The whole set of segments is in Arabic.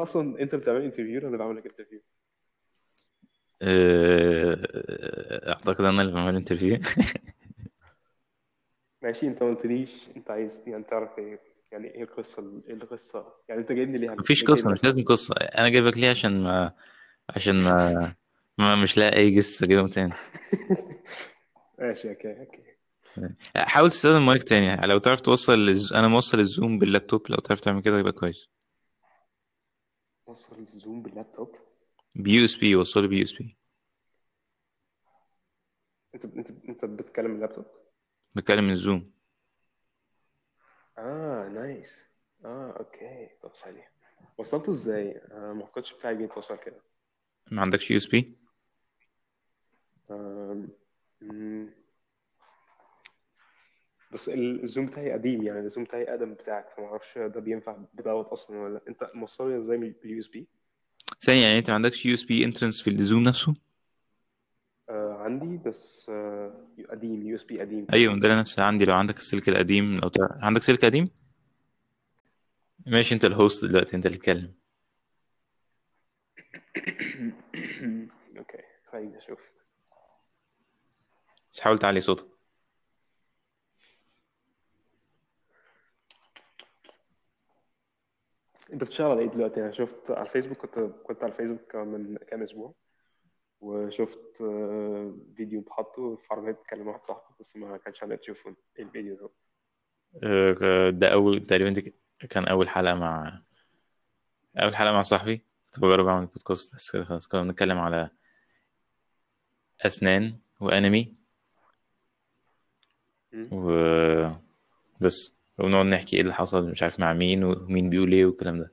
أنا أصلا أنت بتعمل interview ولا بعمل لك interview آه، أعتقد أنا اللي بعمل interview ماشي أنت ما قلتليش أنت عايز يعني تعرف إيه يعني إيه القصة إيه القصة؟ يعني أنت جايبني ليه مفيش جايبني مش لازم قصة. أنا جايبك ليه؟ عشان ما عشان ما, ما مش لاقي أي قصة أجيبهم تاني. ماشي okay okay. حاول تستخدم مايك تاني. لو تعرف توصل. أنا موصل ال Zoom بال laptop لو تعرف تعمل كده يبقى كويس. وصل ال Zoom بال laptop. ب USB وصله ب USB. انت انت انت بتتكلم اللابتوب؟ بتكلم من ال Zoom. آه nice. آه okay. طب ثانية. وصلته إزاي؟ آه ما أعتقدش بتاعي بيتوصل كده. ما عندكش USB. بس ال- ال Zoom بتاعي قديم يعني ال Zoom بتاعي أقدم بتاعك فما أعرفش ده بينفع بدوت أصلا ولا لأ. أنت موصله إزاي بال USB؟ ثانية يعني أنت ما عندكش USB entrance في ال Zoom نفسه؟ آه عندي بس آه قديم USB قديم. أيوه ده أنا نفسي عندي. لو عندك السلك القديم لو تعرف... عندك سلك قديم؟ ماشي أنت ال host دلوقتي أنت اللي تتكلم. okay خليني أشوف. بس حاول تعلي صوتك. انت بتشتغل على إيه دلوقتي؟ أنا شفت على الفيسبوك كنت كنت على الفيسبوك من كام أسبوع وشفت آه، فيديو انت حاطه في عربية تكلم واحد صاحبي بس ما كانش عندي تشوفه الفيديو ده. آه، ده أول تقريبا كان أول حلقة مع أول حلقة مع صاحبي. كنت بجرب أعمل بودكاست بس كده خلاص. كنا بنتكلم على أسنان وأنمي. مم. وبس ونقعد نحكي إيه اللي حصل مش عارف مع مين ومين بيقول إيه والكلام ده.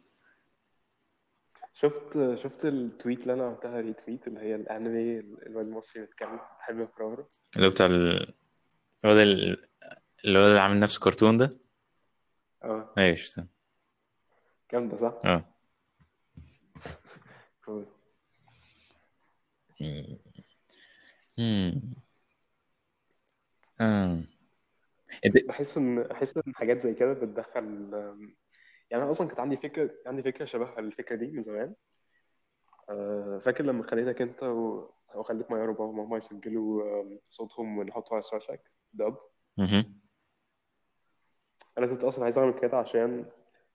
شفت شفت ال tweet اللي أنا عملتها retweet اللي هي الأنمي الواد المصري بيتكلم بحب اقراه اللي هو بتاع ال- الواد ال- الواد اللي عامل نفسه كرتون ده؟ آه. أيوه شفته جامدة صح؟ آه. cool مم. آه. إنت بحس إن بحس إن حاجات زي كده بتدخل يعني أنا أصلا كانت عندي فكرة عندي فكرة شبه الفكرة دي من زمان. آه، فاكر لما خليتك أنت و... أو خليت مايا وبابا وماما يسجلوا آم، صوتهم ونحطه على Star Trek dub. مهم. أنا كنت أصلا عايز أعمل كده عشان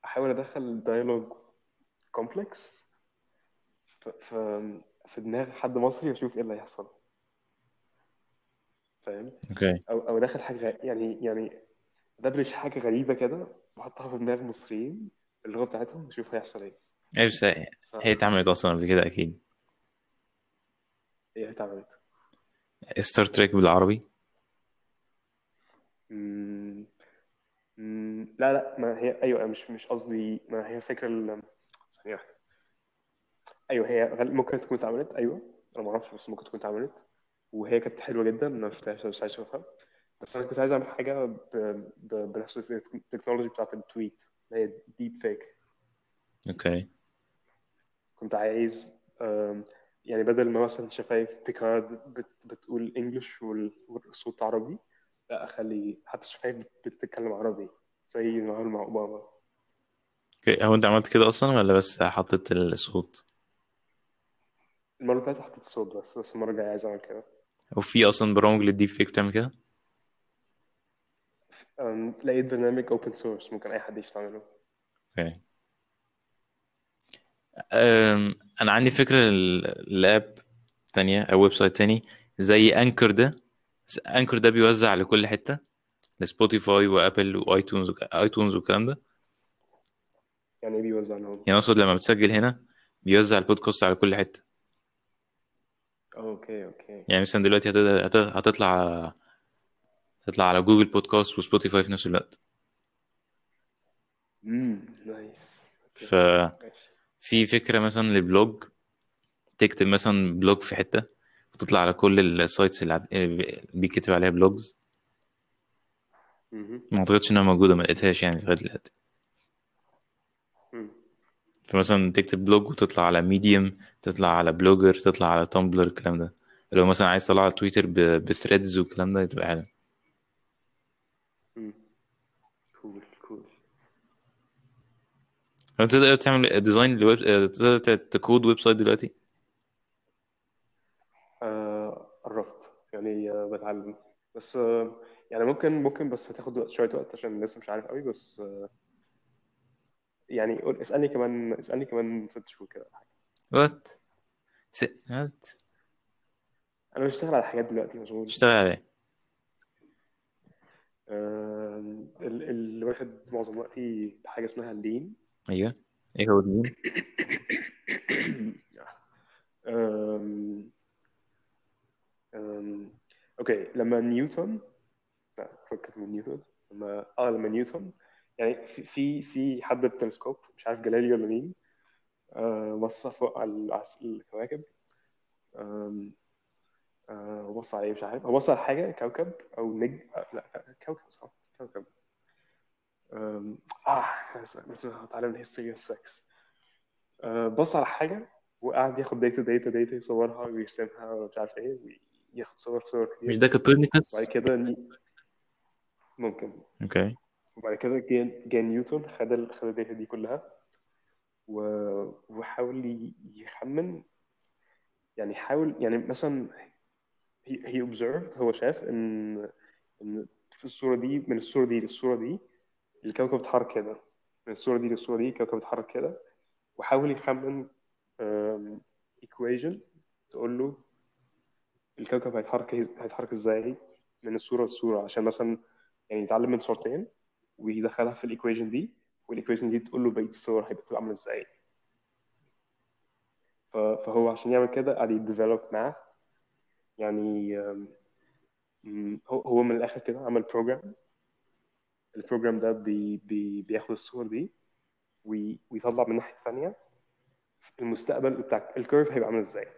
أحاول أدخل dialogue complex في في دماغ حد مصري وأشوف إيه اللي هيحصل. فاهم؟ أوكي. أو أو ادخل حاجة غ- يعني يعني ادبرش حاجة غريبة كده واحطها في دماغ مصريين اللغة بتاعتهم واشوف هيحصل إيه. أيوه بس هي ف- هي اتعملت أصلا قبل كده أكيد. إيه اتعملت. Star Trek بالعربي؟ مم، مم، لا لا ما هي أيوه مش مش قصدي ما هي الفكرة ال- ثانية واحدة أيوه هي ممكن تكون اتعملت أيوه أنا ما أعرفش بس ممكن تكون اتعملت. وهي كانت حلوة جدا ما شفتهاش مش عايز أشوفها. بس أنا كنت عايز أعمل حاجة ب... ب... بنفس ال technology بتاعت التويت اللي هي deep fake okay. كنت عايز يعني بدل ما مثلا شفايف بيكارد بت... بتقول English وال... والصوت عربي لا أخلي حتى الشفايف بتتكلم عربي زي ما عمل مع أوباما. Okay. هو أنت عملت كده أصلا ولا بس حطيت الصوت؟ المرة اللي فاتت حطيت الصوت بس بس المرة الجاية عايز أعمل كده. أو في أصلا برامج لل deep fake بتعمل كده؟ لقيت برنامج open source ممكن أي حد يستعمله Okay. أنا عندي فكرة ل- ل app تانية أو website تاني زي Anchor ده. Anchor ده بيوزع لكل حتة ل Spotify و Apple و iTunes. iTunes والكلام ده. يعني إيه بيوزع لهم؟ يعني أقصد لما بتسجل هنا بيوزع البودكاست على كل حتة. okay okay. يعني مثلا دلوقتي هت... هت... هتطلع هتطلع على Google Podcasts و Spotify في نفس الوقت. امم nice. ففي ماشي. فكرة مثلا ل blog تكتب مثلا blog في حتة وتطلع على كل ال sites اللي بيكتب عليها blogs. ما أعتقدش إنها موجودة ما لقيتهاش يعني لغاية دلوقتي. فمثلا تكتب blog وتطلع على Medium تطلع على Blogger تطلع على Tumblr الكلام ده. لو مثلا عايز تطلع على Twitter ب threads والكلام ده تبقى حلو. Cool cool. تقدر تعمل design ل web آه، تقدر ت code website دلوقتي؟ آه، قربت. يعني آه، بتعلم. بس يعني ممكن ممكن بس هتاخد وقت شوية وقت عشان لسه مش عارف قوي بس يعني قول اسألني كمان اسألني كمان ست شهور كده ولا حاجة. What's... what أنا بشتغل على حاجات دلوقتي مشغول. اشتغل عليه آم، ال- اللي واخد معظم وقتي حاجة اسمها ال Lean أيوه. إيه هو. أم... okay لما نيوتن لا فكك من نيوتن. لما آه لما نيوتن يعني في في حد بالتلسكوب مش عارف جاليليو ولا مين آه بص فوق على الكواكب أم... آه وبص على إيه؟ مش عارف هو بص على حاجة كوكب أو نجم آه لا كوكب صح كوكب. آه بس هتعلم ال history facts آه بص على حاجة وقعد ياخد data data data يصورها ويرسمها ومش عارف إيه وياخد صور صور مش كتير ده كوبرنيكوس وبعد كده ممكن. Okay. وبعد كده جه نيوتن خد ال- خد ال data دي كلها و- وحاول يخمن. يعني حاول يعني مثلا he observed هو شاف ان إن في الصورة دي من الصورة دي للصورة دي الكوكب اتحرك كده. من الصورة دي للصورة دي الكوكب اتحرك كده. وحاول يخمن equation تقول له الكوكب هيتحرك هيتحرك إزاي من الصورة للصورة. عشان مثلا يعني يتعلم من صورتين. ويدخلها في ال equation دي وال equation دي تقول له بقية الصور هيبقى بتبقى عاملة إزاي. فهو عشان يعمل كده قاعد ي develop math. يعني هو من الآخر كده عمل program ال program ده بي بي بياخد الصور دي وي- ويطلع من الناحية التانية. المستقبل بتاع ال curve هيبقى عامل إزاي؟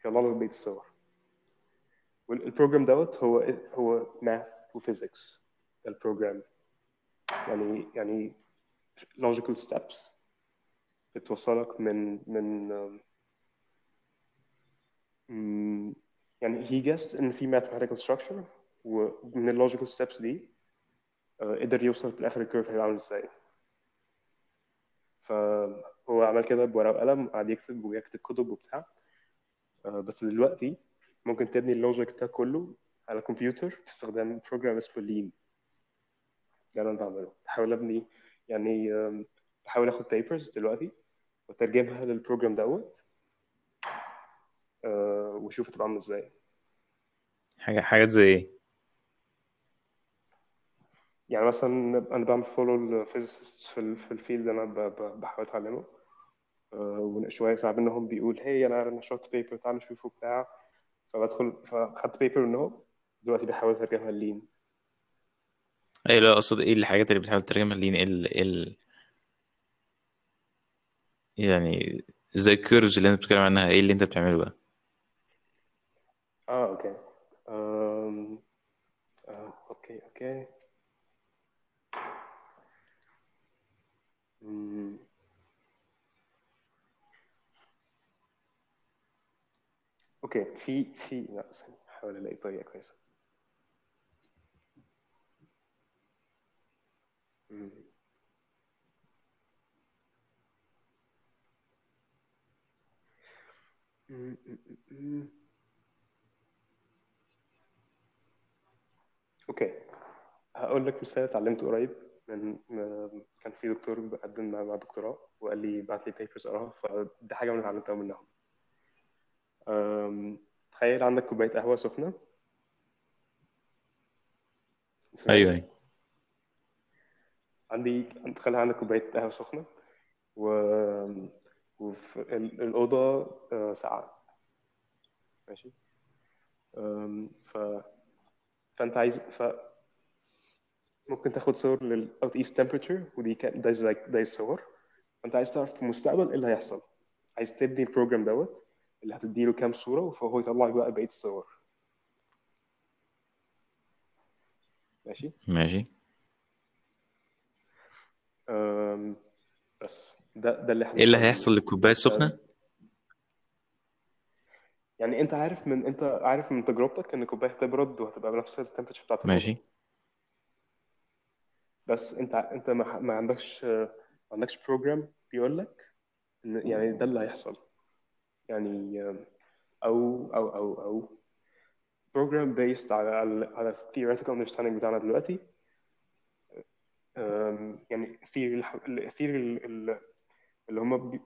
يطلع له بقية الصور. وال program دوت هو هو math و physics ال program يعني يعني logical steps. بتوصلك من من يعني he guessed إن في mathematical structure ومن logical steps دي آه، قدر يوصل في الآخر ال curve هيبقى عامل إزاي. فهو عمل كده بورقة وقلم قعد يكتب ويكتب كتب وبتاع. آه، بس دلوقتي ممكن تبني ال logic ده كله على كمبيوتر باستخدام program اسمه Lean ده اللي أنا بعمله بحاول أبني يعني بحاول آخد papers دلوقتي وأترجمها لل program دوت آه، وأشوف هتبقى عاملة إزاي. حاجة حاجات زي إيه؟ يعني مثلا أنا بعمل follow ال physicist في في ال field أنا بحاول أتعلمه. آه، وشويه ساعات منهم بيقول هي أنا نشرت paper تعال نشوفه بتاع. فبدخل فخدت paper منهم. دلوقتي بحاول أترجمها Lean إيه لا أقصد إيه الحاجات اللي بتحاول تترجمها Lean إيه ال... إيه ال... يعني زي ال curves اللي أنت بتتكلم عنها إيه اللي أنت بتعمله بقى؟ آه okay. أم... آه، okay okay. مم. okay في في لا احاول ألاقي طريقة كويسة مم. مم، مم، مم. okay. هقول لك مثال اتعلمته قريب من كان في دكتور بقدم مع دكتوراه وقال لي بعت لي papers اقراها فدي حاجة من اتعلمتها منهم. تخيل عندك كوباية قهوة سخنة. سمعني؟ أيوه أيوه. عندي تخيل عندك كوباية قهوة سخنة و... وفي ال- الأوضة آه، ساقعة. ماشي؟ ف... فأنت عايز ف ممكن تاخد صور لل out east temperature ودي كان ده ده الصور فأنت عايز تعرف في المستقبل إيه اللي هيحصل. عايز تبني البروجرام دوت اللي هتديله كام صورة فهو يطلع لك بقى بقية الصور. ماشي؟ ماشي أم، بس ده ده اللي إحنا إيه اللي هيحصل للكوباية السخنة؟ يعني أنت عارف من أنت عارف من تجربتك إن الكوبايه هتبرد وهتبقى بنفس التمبرتشر بتاعت ماشي. بس أنت أنت ما, ما عندكش ما عندكش program بيقول لك إن يعني ده اللي هيحصل. يعني أو أو أو أو program based على على على theoretical understanding بتاعنا دلوقتي. يعني ال- ال- اللي هم بي...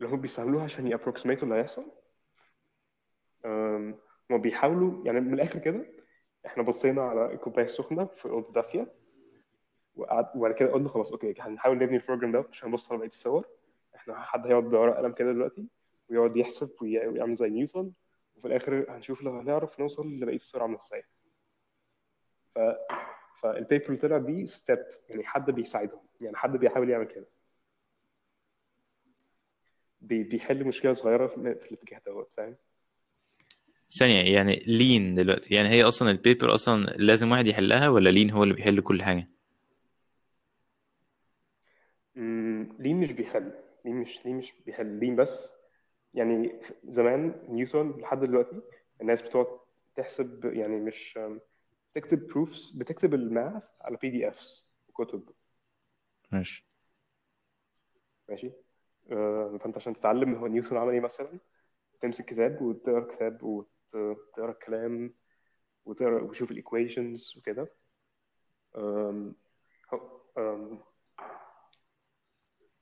اللي هم بيستعملوها عشان ي approximate وا اللي هيحصل. هم بيحاولوا يعني من الآخر كده إحنا بصينا على الكوباية السخنة في أوضة دافية وبعد كده قلنا خلاص okay هنحاول نبني ال program ده عشان نبص على بقية الصور. إحنا حد هيقعد بورقه قلم كده دلوقتي ويقعد يحسب وي- ويعمل زي نيوتن وفي الآخر هنشوف لو هنعرف نوصل لبقية الصور عاملة إزاي. ف فال paper طلع دي step يعني حد بيساعدهم يعني حد بيحاول يعمل كده. بيحل مشكلة صغيرة في الاتجاه دوت فاهم؟ ثانية يعني Lean دلوقتي يعني هي أصلا ال paper أصلا لازم واحد يحلها ولا Lean هو اللي بيحل كل حاجة؟ Lean مش بيحل Lean مش Lean مش بيحل Lean بس. يعني زمان نيوتن لحد دلوقتي الناس بتقعد تحسب يعني مش تكتب proofs بتكتب ال math على PDFs كتب. ماشي. ماشي؟ فأنت عشان تتعلم هو نيوتن عمل إيه مثلا تمسك كتاب وتقرأ كتاب وتقرأ الكلام وتقرأ وتشوف ال equations وكده.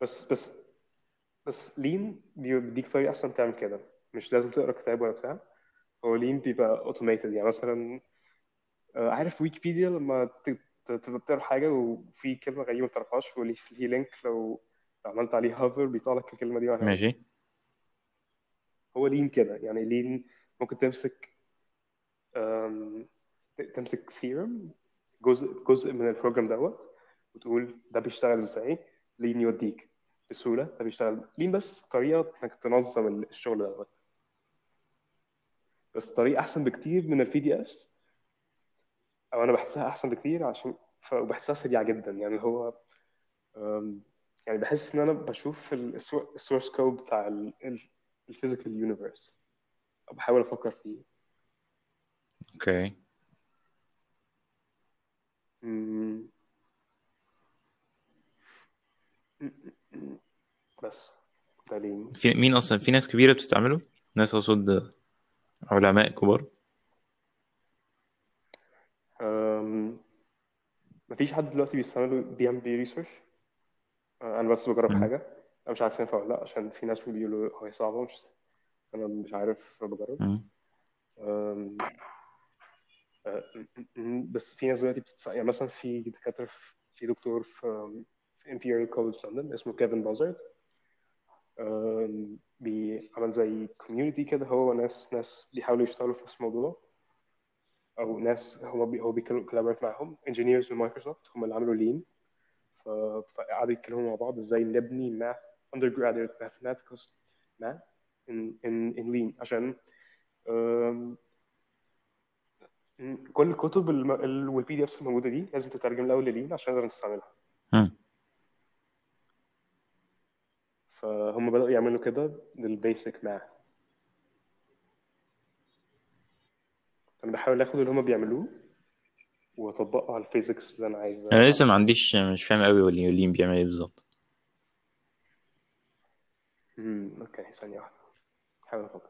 بس بس بس Lean بيديك طريقة أحسن تعمل كده. مش لازم تقرأ كتاب ولا بتاع. هو Lean بيبقى automated يعني مثلا آه، عارف ويكيبيديا لما تبقى بتقرأ حاجة وفي كلمة غريبة ما تعرفهاش واللي في link لو عملت عليه hover بيطلع لك الكلمة دي ماشي. هو Lean كده يعني Lean ممكن تمسك تمسك theorem جزء جزء من ال program دوت وتقول ده بيشتغل إزاي؟ Lean يوديك بسهولة ده بيشتغل Lean بس طريقة إنك تنظم الشغل دوت. بس طريقة أحسن بكتير من ال PDFs أو أنا بحسها أحسن بكتير عشان وبحسها سريعة جدا يعني هو يعني بحس إن أنا بشوف ال source code بتاع ال physical universe بحاول أفكر فيه. okay بس. ده في مين أصلا؟ في ناس كبيرة بتستعمله؟ ناس أقصد علماء كبار؟ أم، مفيش حد دلوقتي بيستعمله بيعمل بيه research أنا بس بجرب مم. حاجة. أنا مش عارف تنفع ولا لأ عشان في ناس بيقولوا هي صعبة مش أنا مش عارف بجرب. أم، أه، م- م- بس في ناس دلوقتي بتتس... يعني مثلا في دكاترة في في دكتور في في Imperial College London اسمه كيفن بازارد بيعمل زي community كده هو ناس ناس بيحاولوا يشتغلوا في نفس الموضوع أو ناس هو بي هو بي collaborate معاهم engineers من مايكروسوفت هم اللي عملوا Lean فقعدوا يتكلموا مع بعض إزاي نبني math undergraduate mathematics math in in in Lean. عشان كل الكتب وال PDFs الموجودة دي لازم تترجم الأول لل Lean عشان نقدر نستعملها. فهم بدأوا يعملوا كده لل basic math أنا بحاول آخد اللي هم بيعملوه. واطبقه على ال physics اللي أنا عايز أنا لسه ما عنديش مش فاهم قوي واللي Lean بيعمل إيه بالظبط. امم okay ثانية واحدة. حاول أفكر.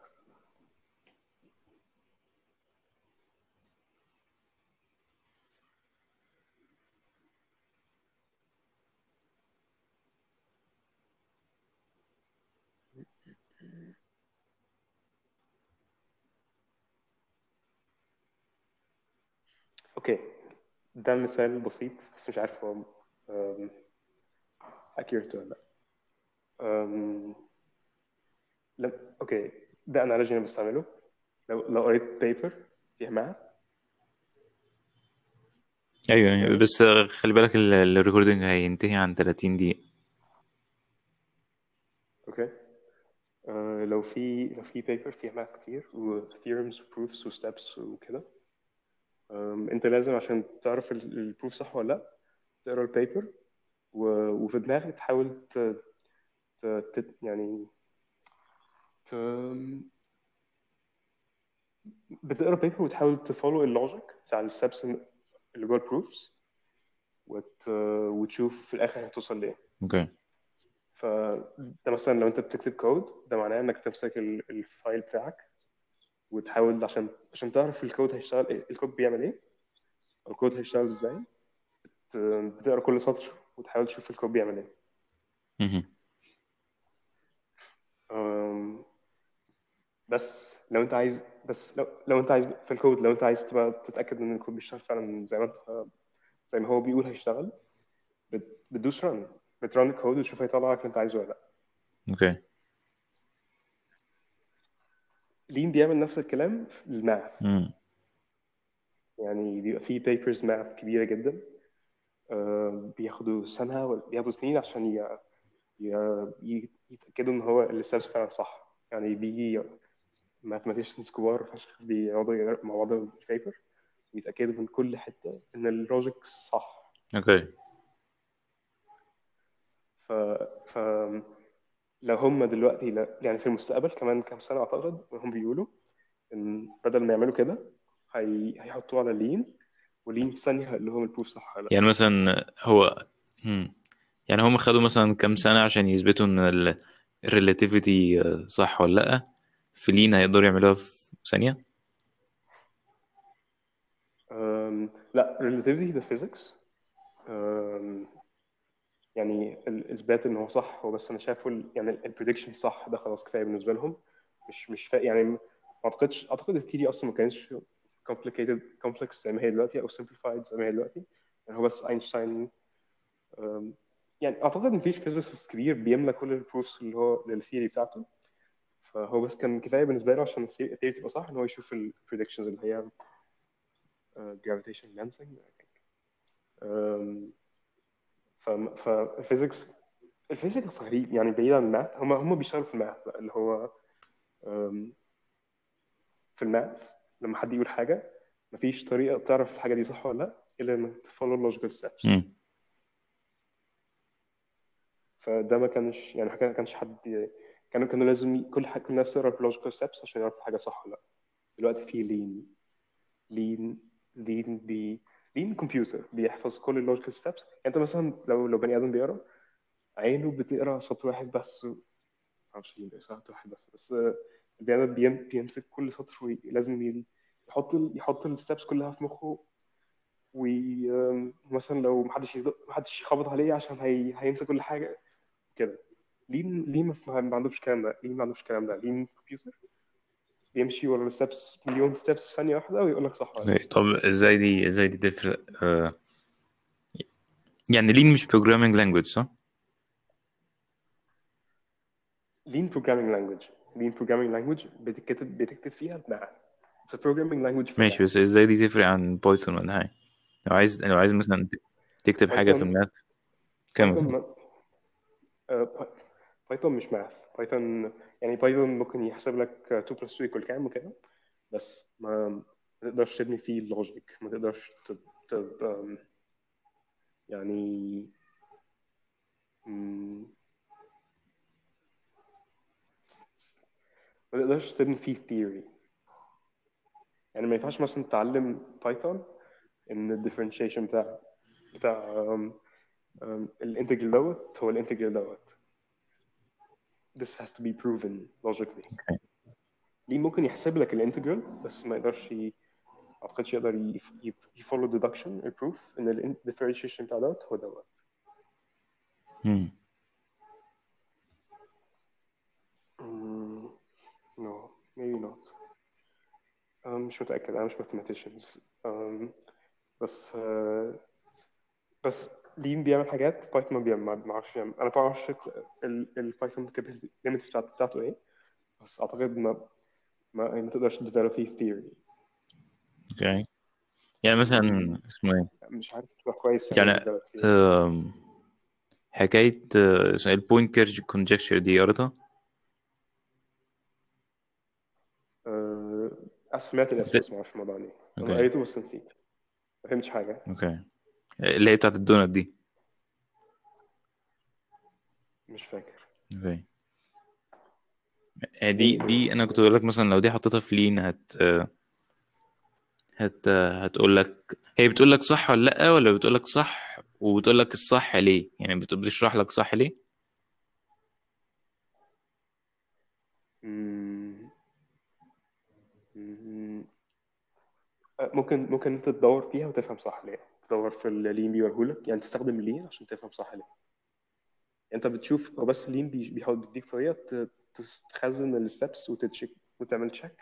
okay. ده مثال بسيط بس مش عارف هو accurate ولا لأ. okay ده analogy أنا بستعمله. لو لو قريت paper فيها math أيوه إزاي أيوه بس خلي بالك ال- الrecording هينتهي عن 30 دقيقة. okay أه لو في لو في paper فيها math كتير و theorems و proofs و steps وكده انت لازم عشان تعرف ال proof صح ولا لأ تقرأ ال paper وفي دماغك تحاول ت... ت... يعني ت... بتقرأ paper وتحاول ت follow ال logic بتاع ال steps اللي جوه ال proofs وت... وتشوف في الآخر هتوصل لإيه. okay. فده مثلا لو أنت بتكتب كود ده معناه إنك تمسك ال- ال file بتاعك وتحاول عشان عشان تعرف الكود هيشتغل إيه. الكود بيعمل إيه؟ أو الكود هيشتغل إزاي؟ بت- بتقرأ كل سطر وتحاول تشوف الكود بيعمل إيه. بس لو أنت عايز بس لو لو أنت عايز في الكود لو أنت عايز تبقى تتأكد إن الكود بيشتغل فعلا زي ما انت زي ما هو بيقول هيشتغل بت- بتدوس run بت run ال code وتشوف هيطلع لك اللي أنت عايزه ولا لأ. okay. Lean بيعمل نفس الكلام في ال math. يعني بيبقى في papers math كبيرة جدا. أه، بياخدوا سنة ولا بياخدوا سنين عشان يتأكدوا إن هو ال steps فعلا صح. يعني بيجي mathematicians كبار فشخ بيقعدوا مع بعض ال paper ويتأكدوا من كل حتة إن ال logic صح. okay. ف... ف لو هم دلوقتي لا يعني في المستقبل كمان كام سنة أعتقد هم بيقولوا إن بدل ما يعملوا كده هي... هيحطوه على لين ولين في ثانية هيقول لهم البروف صح ولا لأ. يعني مثلا هو. يعني هم خدوا مثلا كام سنة عشان يثبتوا إن ال relativity صح ولا لأ. في لين هيقدروا يعملوها في ثانية؟ أم... لأ relativity ده physics. أم... يعني الإثبات إن هو صح هو بس أنا شايفه. يعني ال prediction صح ده خلاص كفاية بالنسبة لهم. مش مش فا... يعني ما أعتقدش أعتقد ال theory أصلا ما كانش complicated complex زي ما هي دلوقتي أو simplified زي ما هي دلوقتي. يعني هو بس أينشتاين أم، يعني أعتقد مفيش physicist كبير بيملى كل ال proofs اللي هو لل theory بتاعته. فهو بس كان كفاية بالنسبة له عشان ال theory تبقى صح إن هو يشوف ال predictions اللي هي uh, gravitation lensing I think. um, فال physics ال physics غريب يعني بعيد عن ال math هم هم بيشتغلوا في ال math بقى اللي هو في ال math لما حد يقول حاجة مفيش طريقة تعرف الحاجة دي صح ولا لأ إلا إنك ت follow ال logical steps. فده ما كانش يعني ما كانش حد كانوا كانوا لازم كل حاجة كل الناس تقرأ ال logical steps عشان يعرفوا الحاجة صح ولا لأ. دلوقتي في Lean Lean Lean بي Lean كمبيوتر بيحفظ كل ال logical steps يعني انت مثلا لو لو بني آدم بيقرأ عينه بتقرأ سطر واحد بس معرفش ليه سطر واحد بس. بس البني بيمسك كل سطر ولازم يحط ال- يحط ال steps كلها في مخه ومثلا لو محدش محدش يخبط عليه عشان هي... هينسى كل حاجة كده. Lean Lean ما عندوش الكلام ده؟ Lean ما عندوش الكلام ده؟ Lean كمبيوتر بيمشي ورا ال steps مليون steps في ثانية واحدة ويقول لك صح ولا لا. okay طب إزاي دي إزاي دي تفرق آه، يعني Lean مش programming language صح؟ Lean programming language Lean programming language بتكتب بتكتب فيها بمعنى It's a programming language for ماشي. بس إزاي دي تفرق عن Python ولا حاجة لو عايز لو عايز مثلا تكتب حاجة في Python- ال math Python كمل ما- آه، Python مش math Python يعني Python ممكن يحسب لك 2 plus 2 يكون كام وكده بس ما تقدرش تبني فيه ال logic ما تقدرش يعني ما تقدرش تبني فيه theory يعني ما ينفعش مثلا تتعلم Python إن ال differentiation بتاع بتاع ال integral دوت هو ال integral دوت. This has to be proven logically. Okay. ليه ممكن يحسب لك ال integral بس ما يقدرش ي... ما أعتقدش يقدر ي... ي... ي follow deduction ال proof إن ال differentiation بتاع دوت هو دوت. مم. Mm, no. Maybe not. Um, مش متأكد أنا مش mathematicians um, بس uh, بس Lean بيعمل حاجات Python ما بيعمل ما أعرفش يعمل. أنا ما بعرفش ال Python ال limits بتاعته إيه بس أعتقد ما ما, ما تقدرش ت develop فيه theory okay. يعني مثلا اسمه إيه؟ مش عارف كويس يعني آه، اسمها ال Poincaré conjecture دي قريتها؟ آه، سمعت الاسم بس ما أعرفش الموضوع ليه أنا قريته بس نسيت. ما فهمتش حاجة. okay. اللي هي بتاعت الدونت دي. مش فاكر. okay. آه، دي دي أنا كنت بقول لك مثلا لو دي حطيتها في Lean هت هت هتقول لك هي بتقول لك صح ولا لأ ولا بتقول لك صح وبتقول لك الصح ليه؟ يعني بت- بتشرح لك صح ليه؟ مم. مم. ممكن ممكن أنت تدور فيها وتفهم صح ليه. تدور في ال Lean بيوريهولك. يعني تستخدم ال Lean عشان تفهم صح ليه يعني انت بتشوف هو بس ال Lean بي- بيحاول بيديك طريقة تخزن ال steps وت check وتعمل check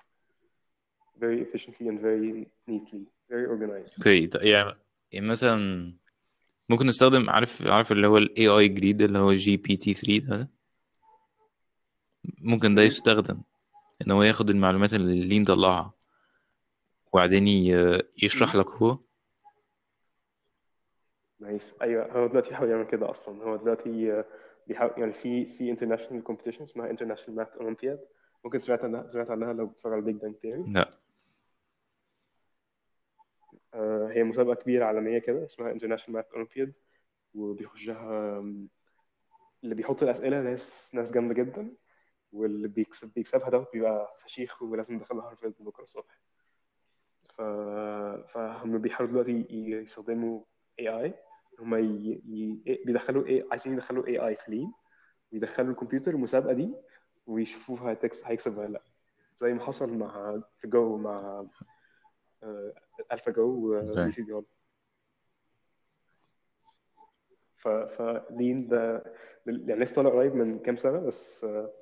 very efficiently and very neatly very organized. okay طيب يعني يعني مثلا ممكن نستخدم عارف عارف اللي هو ال AI الجديد اللي هو GPT 3 ده؟ ممكن ده. يستخدم إن هو ياخد المعلومات اللي ال Lean طلعها وبعدين يشرح. لك هو. nice. أيوه هو دلوقتي بيحاول يعمل كده أصلا. هو دلوقتي آه، بيحاول يعني في في international competition اسمها international math olympiad. ممكن سمعت عنها سمعت عنها لو بتتفرج على Big Bang Theory لا. آه، هي مسابقة كبيرة عالمية كده اسمها International Math Olympiad. وبيخشها اللي بيحط الأسئلة ناس ناس جامدة جدا. واللي بيكسب بيكسبها ده بيبقى فشيخ ولازم يدخلها هارفارد بكرة الصبح. ف... فهم بيحاولوا دلوقتي يستخدموا AI هم. ي... بيدخلوا AI عايزين يدخلوا AI في Lean ويدخلوا الكمبيوتر المسابقة دي ويشوفوها هتكس... هيكسب ولا لأ. زي ما حصل مع في Go مع AlphaGo okay وبي سي دي ف ف Lean ده يعني لسه طالع قريب من كام سنة بس آه،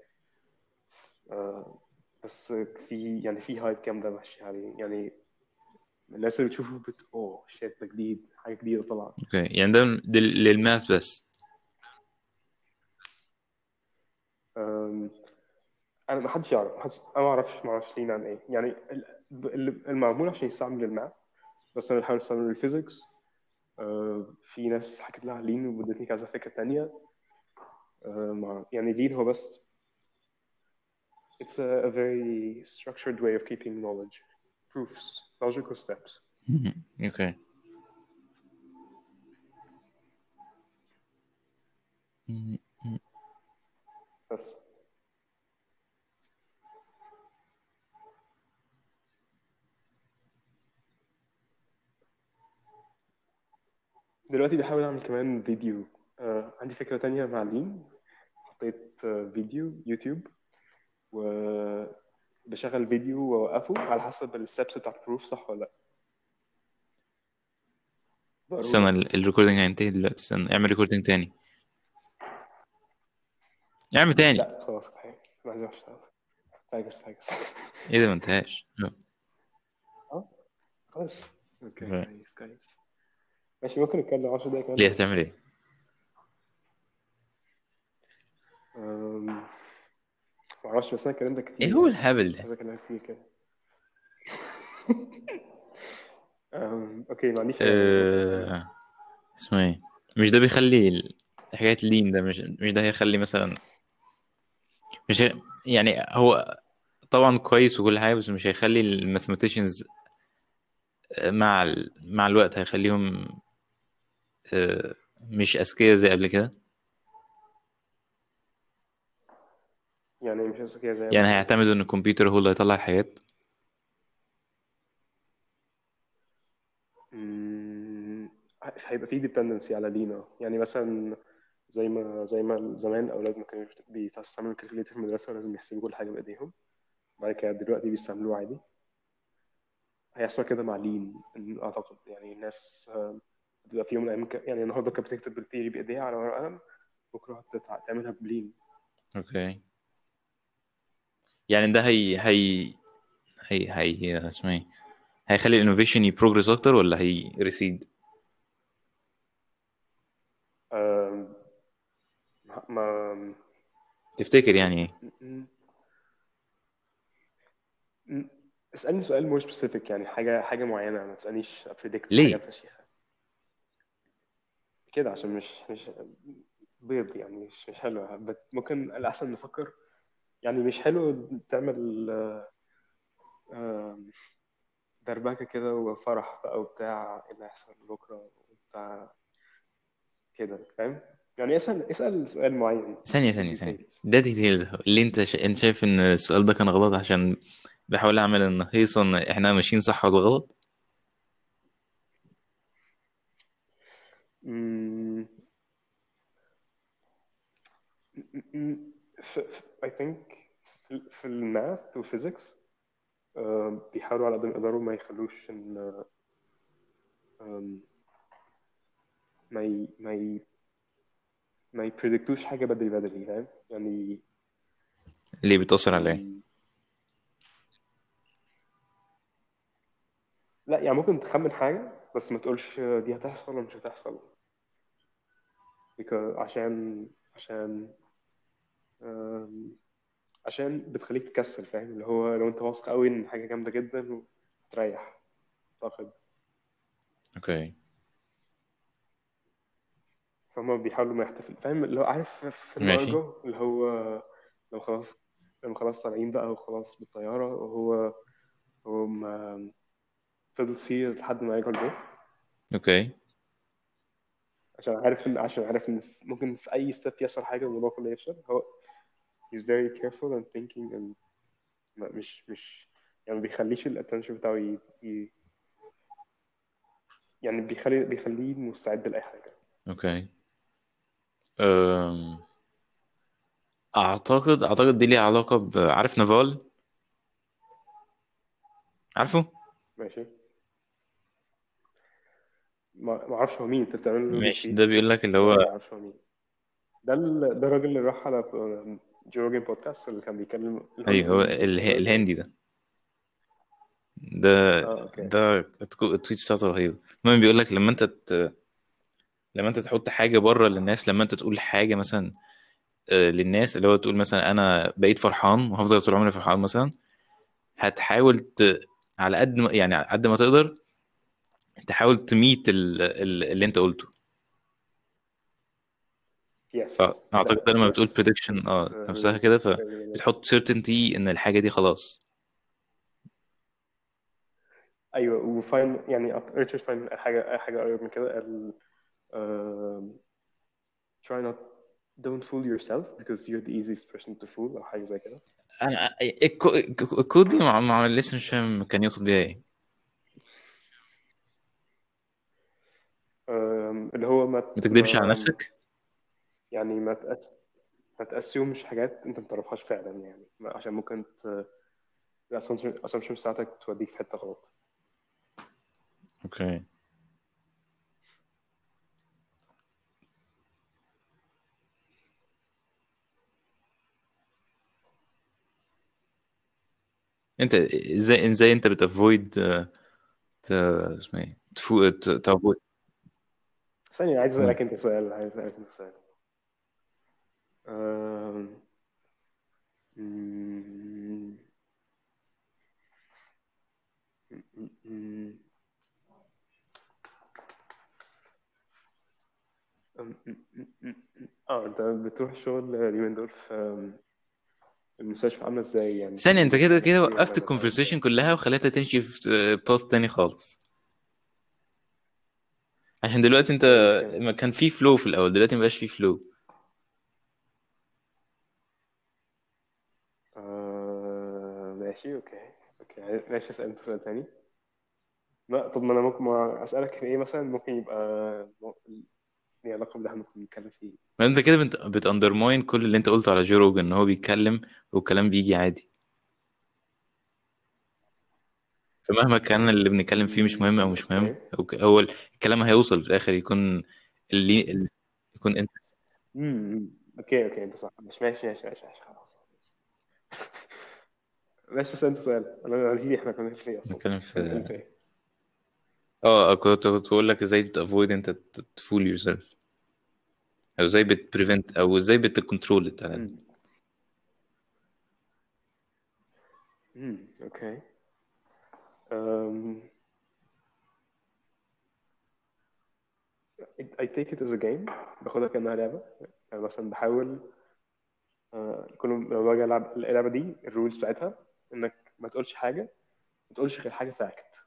آه، بس في يعني في hype جامدة ماشية عليه يعني الناس اللي بتشوفه بت oh shit ده جديد حاجة جديدة طبعا okay يعني ده لل math بس. أم، أنا ما حدش يعرف ما حدش أنا ما أعرفش ما أعرفش Lean عن إيه. يعني ال- ال- المعمول عشان يستعمل ال math بس أنا بحاول أستعمل ال physics. أه، في ناس حكت لها Lean وادتني كذا فكرة تانية. أه، يعني Lean هو بس it's a, a very structured way of keeping knowledge. Proofs logical steps مهم. okay مم. بس دلوقتي بحاول أعمل كمان فيديو آه عندي فكرة تانية مع Lean حطيت آه فيديو يوتيوب وبشغل فيديو وأوقفه على حسب ال steps بتاعت ال proof صح ولا لأ؟ استنى لك ال- ال recording هينتهي دلوقتي. استنى اعمل recording تاني. اعمل تاني. لأ خلاص ما عايز اشتغل فاكس فاكس. إيه ده ما انتهاش. لا. آه خلاص. okay. كويس كويس. ماشي ممكن نتكلم 10 دقايق كمان؟ ليه؟ هتعمل إيه؟ معرفش بس أنا كلمتك كتير إيه هو يعني. الهبل ده؟ عايز اكلمك كتير كده. okay ما عنديش آه... اسمه إيه؟ مش ده بيخلي حكاية ال Lean ده مش مش ده هيخلي مثلا مش هي... يعني هو طبعا كويس وكل حاجة بس مش هيخلي ال mathematicians مع ال... مع الوقت هيخليهم آه، مش أذكياء زي قبل كده؟ يعني مش كده زي يعني هيعتمدوا إن الكمبيوتر هو اللي هيطلع الحاجات؟ مم، هيبقى في dependency على Lean يعني مثلا زي ما زي ما زمان الاولاد ما كانوا بيستعملوا ال calculator في المدرسة ولازم يحسبوا كل حاجة بإيديهم. بعد كده دلوقتي بيستعملوه عادي. هيحصل كده مع Lean أعتقد. يعني الناس آه، بتبقى في يوم من الأيام ك- يعني النهارده كانت بتكتب ال theory بإيديها على ورقة قلم بكرة هتتع- تعملها ب Lean. okay. يعني ده هي هي هي هي اسمه إيه؟ هيخلي ال innovation ي progress أكتر ولا هي recede؟ ما تفتكر يعني إيه؟ م- اسألني سؤال more specific يعني حاجة حاجة معينة ما تسألنيش predict ليه؟ حاجات فشيخة. كده عشان مش مش بيض يعني مش مش حلوة بت- ممكن الأحسن نفكر. يعني مش حلو تعمل آه، دربكة كده وفرح بقى وبتاع إيه اللي هيحصل بكرة وبتاع كده فاهم؟ يعني اسأل اسأل سؤال معين. ثانية ثانية ثانية. ده details اللي انت ش... انت شايف إن السؤال ده كان غلط عشان بحاول أعمل إن هيصة إن إحنا ماشيين صح ولا غلط؟ Mm, I think في في ال math وال physics آه، بيحاولوا على قد ما يقدروا ما يخلوش إن ما ي... ما ي... ما يبريدكتوش حاجة بدري بدري فاهم؟ يعني ليه بتأثر على إيه؟ ي... لا يعني ممكن تخمن حاجة بس ما تقولش دي هتحصل ولا مش هتحصل. عشان عشان عشان بتخليك تكسل فاهم؟ اللي هو لو انت واثق قوي إن حاجة جامدة جدا تريح أعتقد. أوكي. فهم بيحاولوا ما يحتفل فاهم؟ اللي هو عارف فيلم ماشي. اللي هو لما خلاص لما خلاص طالعين بقى وخلاص بالطيارة وهو هو ما فضل سيريس لحد ما يرجع البيت. أوكي. عشان عارف إن عشان عارف إن ممكن في أي ستيب يحصل حاجة الموضوع كله يفشل. هو he's very careful and thinking and ما- مش مش يعني ما بيخليش ال attention بتاعه ي... ي... يعني بيخلي بيخليه مستعد لأي حاجة. okay أم... اعتقد أعتقد دي ليها علاقة ب... عارف نافال؟ عارفه؟ ماشي. ما ما أعرفش هو مين أنت بتعمل ماشي. ده بيقول لك اللي ما هو أعرفش هو مين. ده ال... ده الراجل اللي راح على جو روجن بودكاست اللي كان بيتكلم أيوه هو الهندي ده ده ده التويت بتاعته رهيبة المهم بيقول لك لما انت ت... لما انت تحط حاجة بره للناس لما انت تقول حاجة مثلا آه، للناس اللي هو تقول مثلا أنا بقيت فرحان وهفضل طول عمري فرحان مثلا هتحاول ت... على قد ما يعني على قد ما تقدر تحاول تميت ال... ال... اللي انت قلته. yes فأعتقد لما بتقول prediction آه نفسها كده فبتحط certainty إن الحاجة دي خلاص. أيوه و Feynman يعني Richard Feynman حاجة حاجة قريب من كده قال try not don't fool yourself because you're the easiest person to fool أو حاجة زي كده. أنا ال quo- ال quo- ال quote دي مع... مع... لسه مش فاهم كان يقصد بيها إيه. اللي هو ما ما تكذبش على نفسك؟ يعني ما تأس ما ت assume ش حاجات انت ما تعرفهاش فعلا يعني. عشان ممكن ت... ال assumption بتاعتك توديك في حتة غلط. okay. أنت إزاي إزاي أنت بت avoid ت... اسمه إيه؟ تفو... ت... تافويد ثانية عايز أسألك أنت سؤال عايز أسألك أنت سؤال. آه أنت بتروح الشغل اليومين دول في المستشفى عاملة إزاي يعني؟ ثانية أنت كده كده وقفت ال conversation كلها وخليتها تمشي في path تاني خالص. عشان دلوقتي أنت ما كان في flow في الأول دلوقتي مبقاش في flow ماشي okay okay ماشي اسال أنت سؤال تاني. لا طب ما أنا ممكن ما أسألك في إيه مثلا؟ ممكن يبقى ليه علاقة باللي إحنا ممكن نتكلم فيه. ما أنت كده بت... بت undermine كل اللي أنت قلته على جو روجن إن هو بيتكلم والكلام بيجي عادي. فمهما كان اللي بنتكلم فيه مش مهم أو مش مهم okay. أو ك- هو الكلام هيوصل في الآخر يكون اللي, اللي يكون إنت. امم okay okay أنت صح. ماشي ماشي ماشي, ماشي خلاص. اسأل انت سؤال. أنا نسيت إحنا كنا في إيه أصلا؟ بنتكلم في في إيه؟ آه كنت كنت بقول لك إزاي بت avoid أنت ت fool yourself أو إزاي بت prevent أو إزاي بت control التعلم امم امم okay. um, I take it as a game. باخدها كأنها لعبة. يعني مثلا بحاول آه، كل لما باجي ألعب اللعبة دي ال rules بتاعتها إنك ما تقولش حاجة ما تقولش غير حاجة fact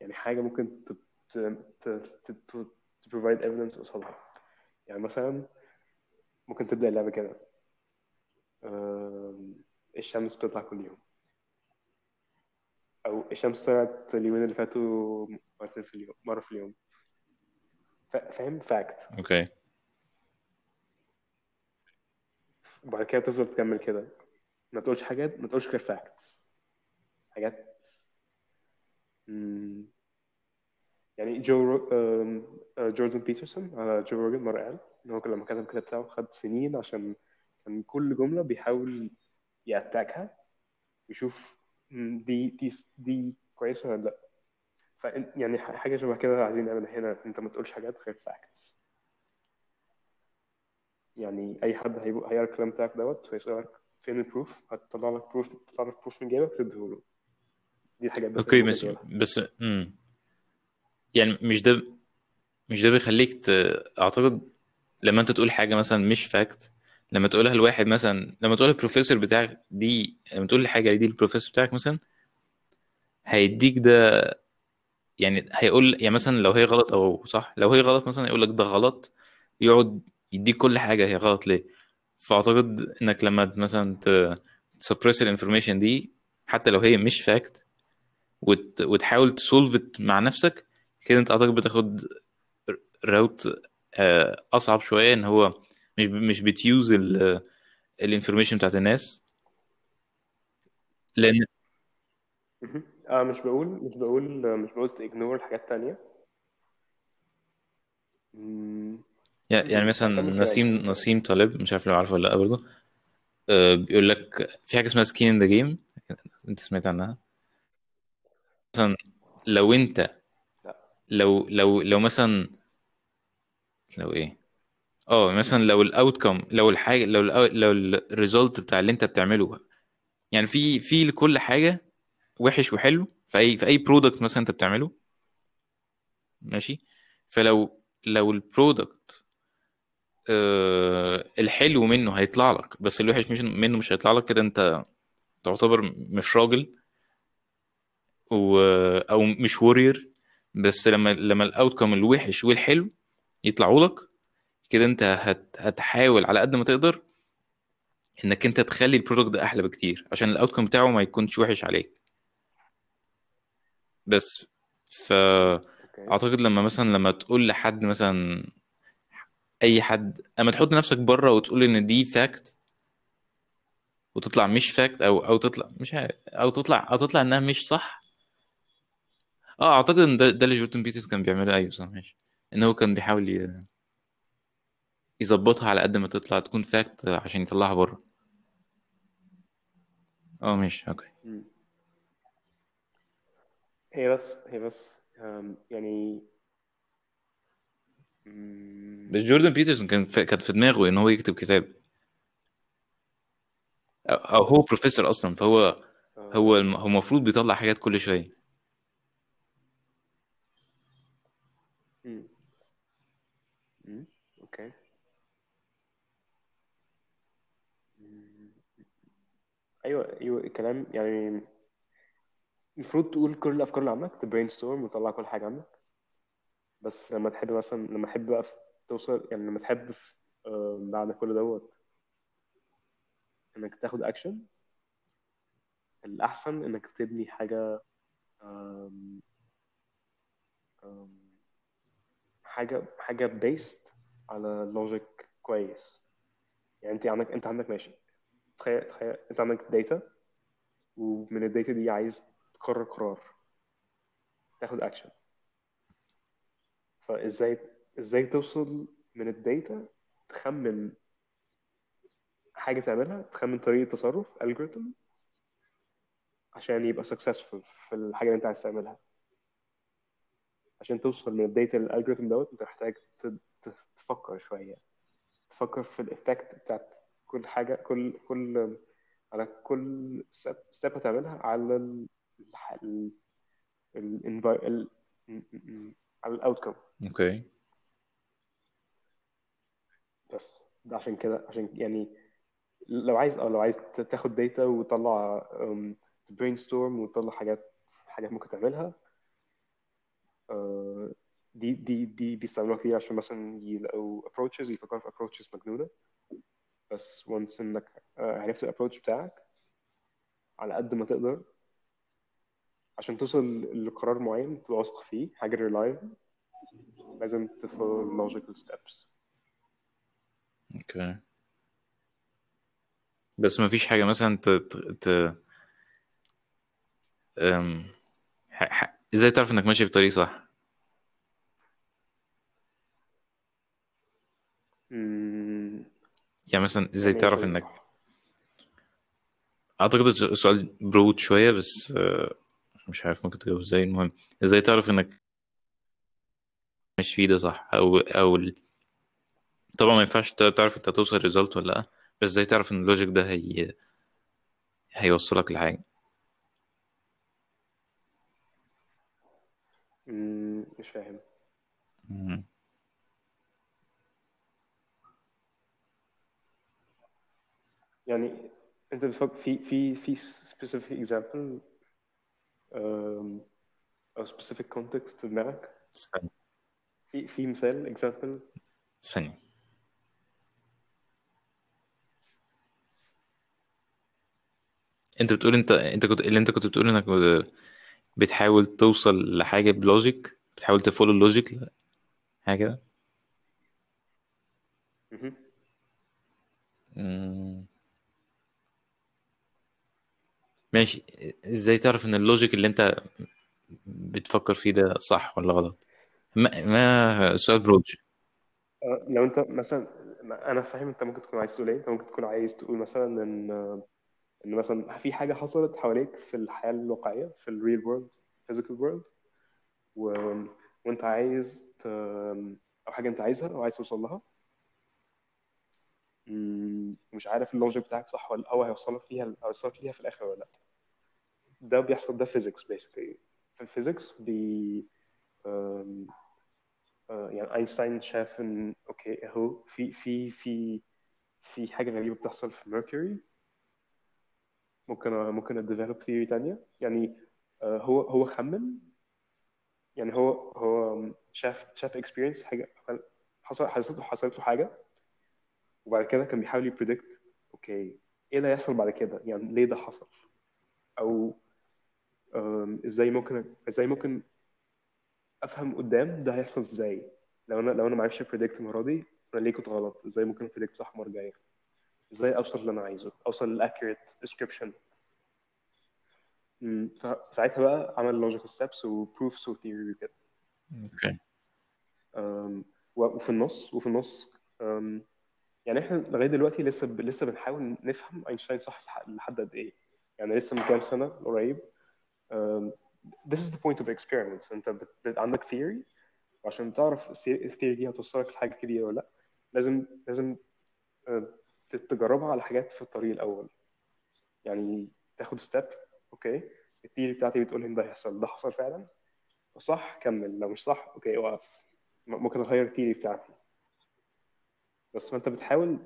يعني حاجة ممكن ت ت ت ت ت to provide evidence قصادها. يعني مثلا ممكن تبدأ اللعبة كده. الشمس بتطلع كل يوم. أو الشمس طلعت اليومين اللي فاتوا مرتين في اليوم مرة في اليوم. فا- فاهم؟ fact okay. وبعد كده تفضل تكمل كده. ما تقولش حاجات ما تقولش غير facts حاجات. مم، يعني جو رو... جوردن بيترسون على جو روجن مرة قال إن هو لما كتب الكتاب بتاعه خد سنين عشان كان كل جملة بيحاول ي attack ها يشوف دي دي دي كويسة ولا لأ. ف يعني حاجة شبه كده عايزين نعملها هنا. أنت ما تقولش حاجات غير facts يعني أي حد هيبقى هيقرأ الكلام بتاعك دوت ويسألك فين ال proof هتطلع لك proof تطلع لك proof من جيبك تديهوله دي الحاجات بس okay بس بس امم يعني مش ده مش ده بيخليك ت... أعتقد لما أنت تقول حاجة مثلا مش fact لما تقولها لواحد مثلا لما تقولها البروفيسور بتاعك دي لما تقول الحاجة دي للبروفيسور بتاعك مثلا هيديك ده يعني هيقول يعني مثلا لو هي غلط أو صح لو هي غلط مثلا يقول لك ده غلط يقعد يديك كل حاجة هي غلط ليه؟ فأعتقد إنك لما مثلا ت suppress ال information دي حتى لو هي مش fact وت... وتحاول ت solve مع نفسك كده أنت أعتقد بتاخد route آه، أصعب شوية إن هو مش مش بت use ال information بتاعت الناس. لأن. آه مش بقول مش بقول مش بقول ت ignore الحاجات التانية. يعني مثلا نسيم نسيم طالب مش عارف لو عارفه ولا لأ برضه. آه، بيقول لك في حاجة اسمها skin in the game أنت سمعت عنها؟ مثلا لو أنت لو لو لو مثلا لو إيه؟ آه مثلا لو ال outcome لو الحاجة لو لو ال result بتاع اللي أنت بتعمله. يعني في في لكل حاجة وحش وحلو في أي في أي product مثلا أنت بتعمله. ماشي؟ فلو لو ال product الحلو منه هيطلع لك بس الوحش مش منه مش هيطلع لك كده انت تعتبر مش راجل و أو مش warrior بس لما لما ال outcome الوحش والحلو يطلعوا لك كده انت هت هتحاول على قد ما تقدر إنك انت تخلي ال product ده أحلى بكتير عشان ال outcome بتاعه ما يكونش وحش عليك. بس okay. فاعتقد لما مثلا لما تقول لحد مثلا أي حد. أما تحط نفسك بره وتقول إن دي fact وتطلع مش fact أو أو تطلع مش عارف. أو تطلع أو تطلع إنها مش صح. آه أعتقد إن ده ده اللي جوردن بيترسون كان بيعمله. أيوه صح ماشي. إن هو كان بيحاول يظبطها على قد ما تطلع تكون fact عشان يطلعها بره. آه ماشي okay. هي بس هي بس يعني بس جوردن بيترسون كان في كانت في دماغه إن هو يكتب كتاب. أو أو هو بروفيسور أصلا فهو هو آه، الم- هو المفروض بيطلع حاجات كل شوية. okay. أيوه أيوه الكلام يعني المفروض تقول كل الأفكار اللي عندك ت brainstorm وتطلع كل حاجة عندك. بس لما تحب مثلا لما تحب بقى توصل يعني لما تحب في آه، بعد كل دوت إنك تاخد اكشن الأحسن إنك تبني حاجة آم، آم، حاجة حاجة based على logic كويس. يعني أنت عندك أنت عندك ماشي. تخيل تخيل أنت عندك data ومن ال data دي عايز تقرر قرار. تاخد اكشن فازاي إزاي توصل من ال data تخمن حاجة تعملها تخمن طريقه تصرف algorithm عشان يبقى successful في الحاجة اللي انت عايز تعملها عشان توصل من ال data لل algorithm دوت انت محتاج تفكر شوية تفكر في ال effect بتاعت كل حاجة كل كل على كل step هتعملها على ال ال ال على ال outcome okay. بس ده عشان كده عشان يعني لو عايز آه لو عايز تاخد data وتطلع brainstorm وتطلع حاجات حاجات ممكن تعملها دي دي دي بيستعملوها كتير عشان مثلا يلاقوا approaches يفكروا في approaches مجنونة. بس once إنك عرفت ال approach بتاعك على قد ما تقدر عشان توصل لقرار معين تبقى واثق فيه حاجة reliable لازم ت follow logical steps. okay. بس ما فيش حاجة مثلا ت... ت... ت... أم... ح... ح... إزاي تعرف إنك ماشي في طريق صح؟ مم، يعني مثلا إزاي يعني تعرف إنك أعتقد السؤال broad شوية بس آه، مش عارف ممكن تجاوب إزاي. المهم إزاي تعرف إنك ماشي فيه ده صح؟ أو أو ال... طبعا ما ينفعش تعرف أنت هتوصل result ولا لأ بس إزاي تعرف إن ال logic ده هي... هيوصلك لحاجة؟ مم، مش فاهم. مم. يعني أنت بتفكر في في في specific example um, أو specific context في دماغك؟ ثانية في في مثال example ثانية. انت بتقول انت انت كنت اللي انت كنت بتقول انك بتحاول توصل لحاجة ب logic بتحاول ت follow ال logic حاجة كده. ماشي. إزاي تعرف ان ال logic اللي انت بتفكر فيه ده صح ولا غلط؟ ما, ما سؤال broad آه، لو أنت مثلا أنا فاهم أنت ممكن تكون عايز تقول إيه. أنت ممكن تكون عايز تقول مثلا إن إن مثلا في حاجة حصلت حواليك في الحياة الواقعية في ال real world physical world و... وأنت عايز ت... أو حاجة أنت عايزها أو عايز توصل لها. مش عارف ال logic بتاعك صح ولا هو هيوصلك فيها هيوصلك ليها في الآخر ولا لأ. ده بيحصل ده physics basically في ال physics بي يعني أينشتاين شاف إن okay اهو في في في في حاجة غريبة بتحصل في Mercury. ممكن ممكن أ develop theory تانية. يعني آه، هو هو خمن. يعني هو هو شاف شاف experience حاجة حصل حصلت له حصلت له حاجة. وبعد كده كان بيحاول ي predict okay إيه اللي هيحصل بعد كده؟ يعني ليه ده حصل؟ أو إزاي ممكن إزاي ممكن أفهم قدام ده هيحصل إزاي. لو أنا لو أنا ما عرفتش ا predict المرة دي أنا ليه كنت غلط؟ إزاي ممكن ا predict صح المره الجايه إزاي أوصل اللي أنا عايزه؟ أوصل لل accurate description فساعتها بقى عمل logical steps و proofs و theory وكده. okay. وفي النص وفي النص يعني إحنا لغاية دلوقتي لسه ب... لسه بنحاول نفهم أينشتاين صح لح- لحد قد إيه. يعني لسه من كام سنة قريب. This is the point of experiments. انت بت... عندك theory وعشان تعرف ال theory دي هتوصلك لحاجه كبيرة ولا لأ لازم لازم أه، تجربها على حاجات في الطريق الأول. يعني تاخد step okay ال theory بتاعتي بتقول إن ده هيحصل ده حصل فعلا؟ صح كمل لو مش صح okay وقف. م- ممكن أغير ال theory بتاعتي. بس ما أنت بتحاول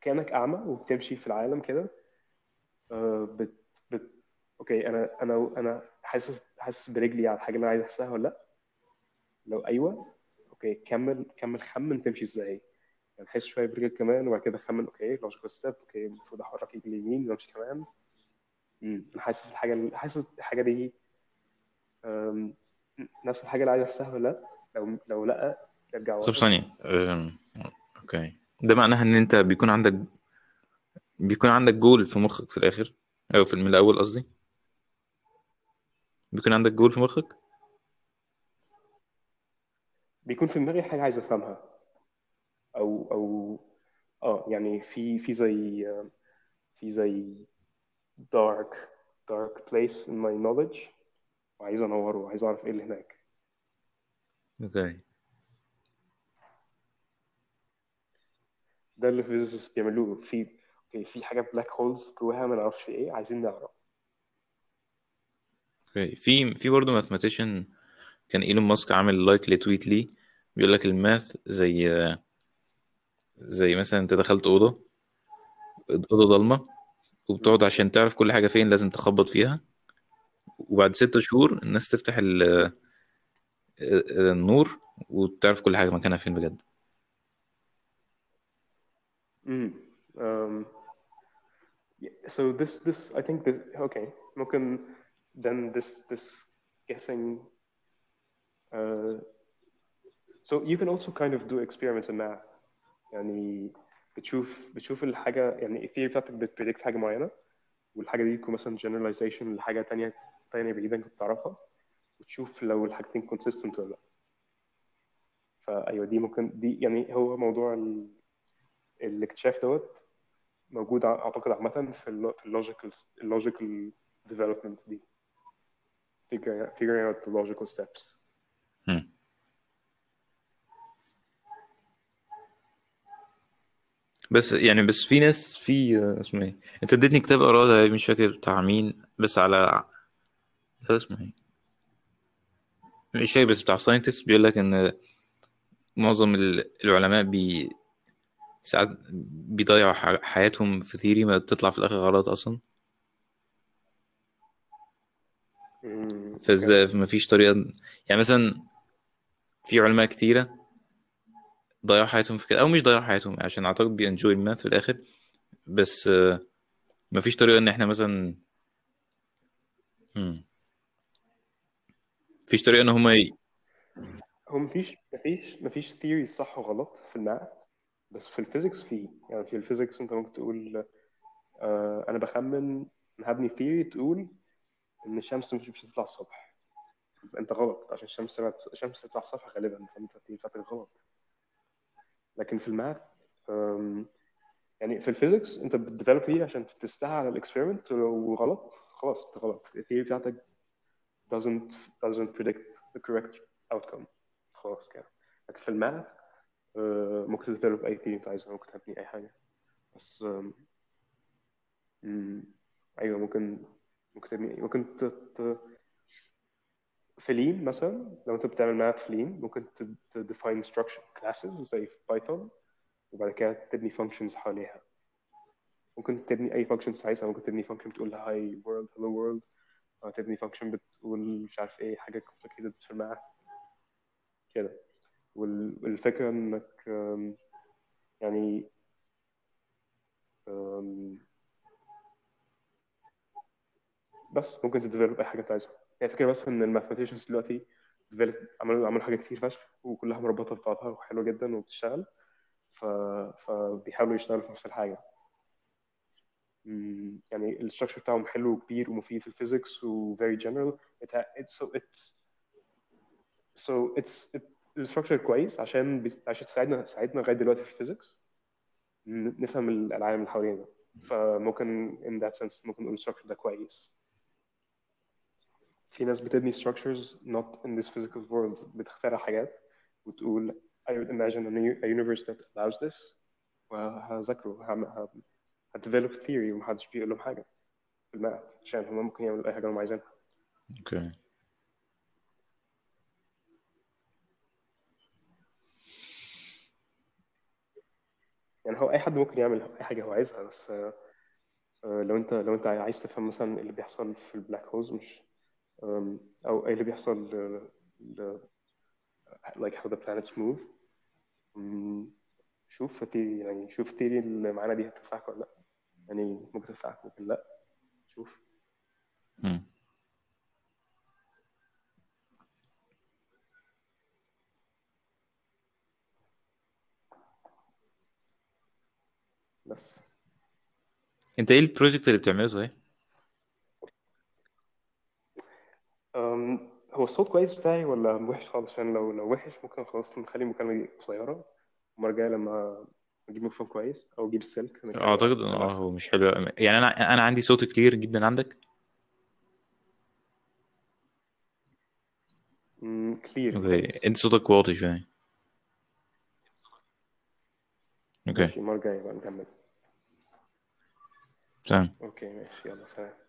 كأنك أعمى وبتمشي في العالم كده آه، بت okay أنا أنا أنا حاسس حاسس برجلي على الحاجة اللي أنا عايز أحسها ولا لأ؟ لو أيوه okay كمل كمل خمن تمشي إزاي. يعني حس شوية برجلك كمان وبعد كده خمن أوكي logical step okay المفروض أحرك ايدي اليمين وامشي كمان. امم أنا حاسس الحاجة حاسس الحاجة دي نفس الحاجة اللي عايز أحسها ولا لأ؟ لو لو لأ ارجع طب وقف ثانية أم، أوكي. ده معناها إن أنت بيكون عندك بيكون عندك جول في مخك في الآخر أو في من الأول قصدي؟ بيكون عندك جول في مخك؟ بيكون في دماغي حاجة عايز أفهمها. أو أو آه يعني في في زي في زي dark dark place in my knowledge. وعايز أنوره وعايز أعرف إيه اللي هناك. okay. ده اللي ال physicists بيعملوه. في في حاجة black holes جواها ما نعرفش إيه عايزين نعرف. في في برضه mathematician كان إيلون ماسك عامل لايك لتويت ليه. بيقول لك ال math زي زي مثلا أنت دخلت أوضة أوضة ضلمة وبتقعد عشان تعرف كل حاجة فين لازم تخبط فيها. وبعد ست شهور الناس تفتح ال- النور وتعرف كل حاجة مكانها فين بجد. امم um, so this this I think this okay. ممكن then this this guessing uh, so you can also kind of do experiments in math يعني بتشوف بتشوف الحاجة يعني ال theory بتاعتك بت predict حاجة معينة والحاجة دي تكون مثلا generalization لحاجة تانية تانية بعيدة كنت تعرفها وتشوف لو الحاجتين consistent ولا لا. فايوه دي ممكن دي يعني هو موضوع ال... الاكتشاف دوت موجود ع- أعتقد عامة في ال في ال logical ال logical development دي. Figuring out, figuring out the logical steps. مم. بس يعني بس في ناس في آه، اسمه إيه؟ أنت اديتني كتاب أقراه مش فاكر بتاع مين بس على ده اسمه إيه؟ مش فاكر بس بتاع scientist بيقول لك إن معظم ال- العلماء بي ساعات بيضيعوا حياتهم في theory ما تطلع في الآخر غلط أصلا. فازاي ما فيش طريقة. يعني مثلا في علماء كتيرة ضيعوا حياتهم في كده أو مش ضيعوا حياتهم عشان أعتقد بي enjoy ال math في الآخر. بس آه، ما فيش طريقة إن إحنا مثلا مم. طريقة إن هم ي... هو مفيش مفيش مفيش theory صح وغلط في ال math بس في ال physics في يعني في ال physics أنت ممكن تقول آه أنا بخمن هبني theory تقول إن الشمس مش مش هتطلع الصبح. أنت غلط عشان الشمس الشمس تطلع الصبح غالبا فأنت ال theory بتاعتك غلط. لكن في ال math يعني في ال physics أنت بت develop theory عشان ت test ها على ال experiment ولو غلط خلاص أنت غلط. ال theory بتاعتك doesn't doesn't predict the correct outcome. خلاص كده. لكن في ال math آه، ممكن ت develop أي theory أنت عايزها ممكن تبني أي حاجة. بس أيوه ممكن ممكن ممكن ت... ت... في Lean مثلا لو أنت بتعمل math في Lean ممكن ت define structure classes زي في Python وبعد كده تبني functions حواليها. ممكن تبني أي functions عايزها ممكن تبني function بتقول hi world hello world أو تبني function بتقول مش عارف إيه حاجة complicated في ال math كده. وال- والفكرة إنك يعني آم، بس ممكن ت develop أي حاجة أنت عايزها. يعني فكره بس إن ال mathematicians دلوقتي عملوا عملوا حاجات كتير فشخ وكلها مربوطه ببعضها وحلوة جدا وبتشتغل. ف... فبيحاولوا يشتغلوا في نفس الحاجة. يعني ال structure بتاعهم حلو وكبير ومفيد في ال physics و very general. It ha- it's so it's so it's it, ال structure كويس عشان بي... عشان تساعدنا تساعدنا لغاية دلوقتي في ال physics نفهم العالم اللي حوالينا. فممكن in that sense ممكن نقول ال structure ده كويس. في ناس بتبني structures not in this physical world بتخترع حاجات وتقول I would imagine a, new, a universe that allows this. وهذاكره هم- ه- ه develop theory ومحدش بيقول لهم حاجة في ال math عشان هم ممكن يعملوا أي حاجة هم عايزينها. okay يعني هو أي حد ممكن يعمل أي حاجة هو عايزها بس آه، آه، لو أنت لو أنت عايز تفهم مثلا اللي بيحصل في ال black holes مش آم، أو أي اللي بيحصل ل- ل- like how the planets move. مم، شوف ال theory يعني شوف ال theory اللي معانا دي هتنفعك ولا لأ. يعني ممكن تنفعك ممكن لأ. شوف. مم. بس. أنت إيه البروجكت اللي بتعمله صحيح؟ أم، هو الصوت كويس بتاعي ولا وحش خالص؟ عشان لو لو وحش ممكن خلاص نخلي المكالمة دي قصيرة. المرة الجاية لما أجيب ميكروفون كويس أو أجيب السلك. أعتقد ان آه هو مش حلو. يعني أنا أنا عندي صوت clear جدا عندك؟ clear okay. أنت صوتك واطي شوية. okay. ماشي المرة الجاية بقى نكمل. تمام okay ماشي يلا سلام.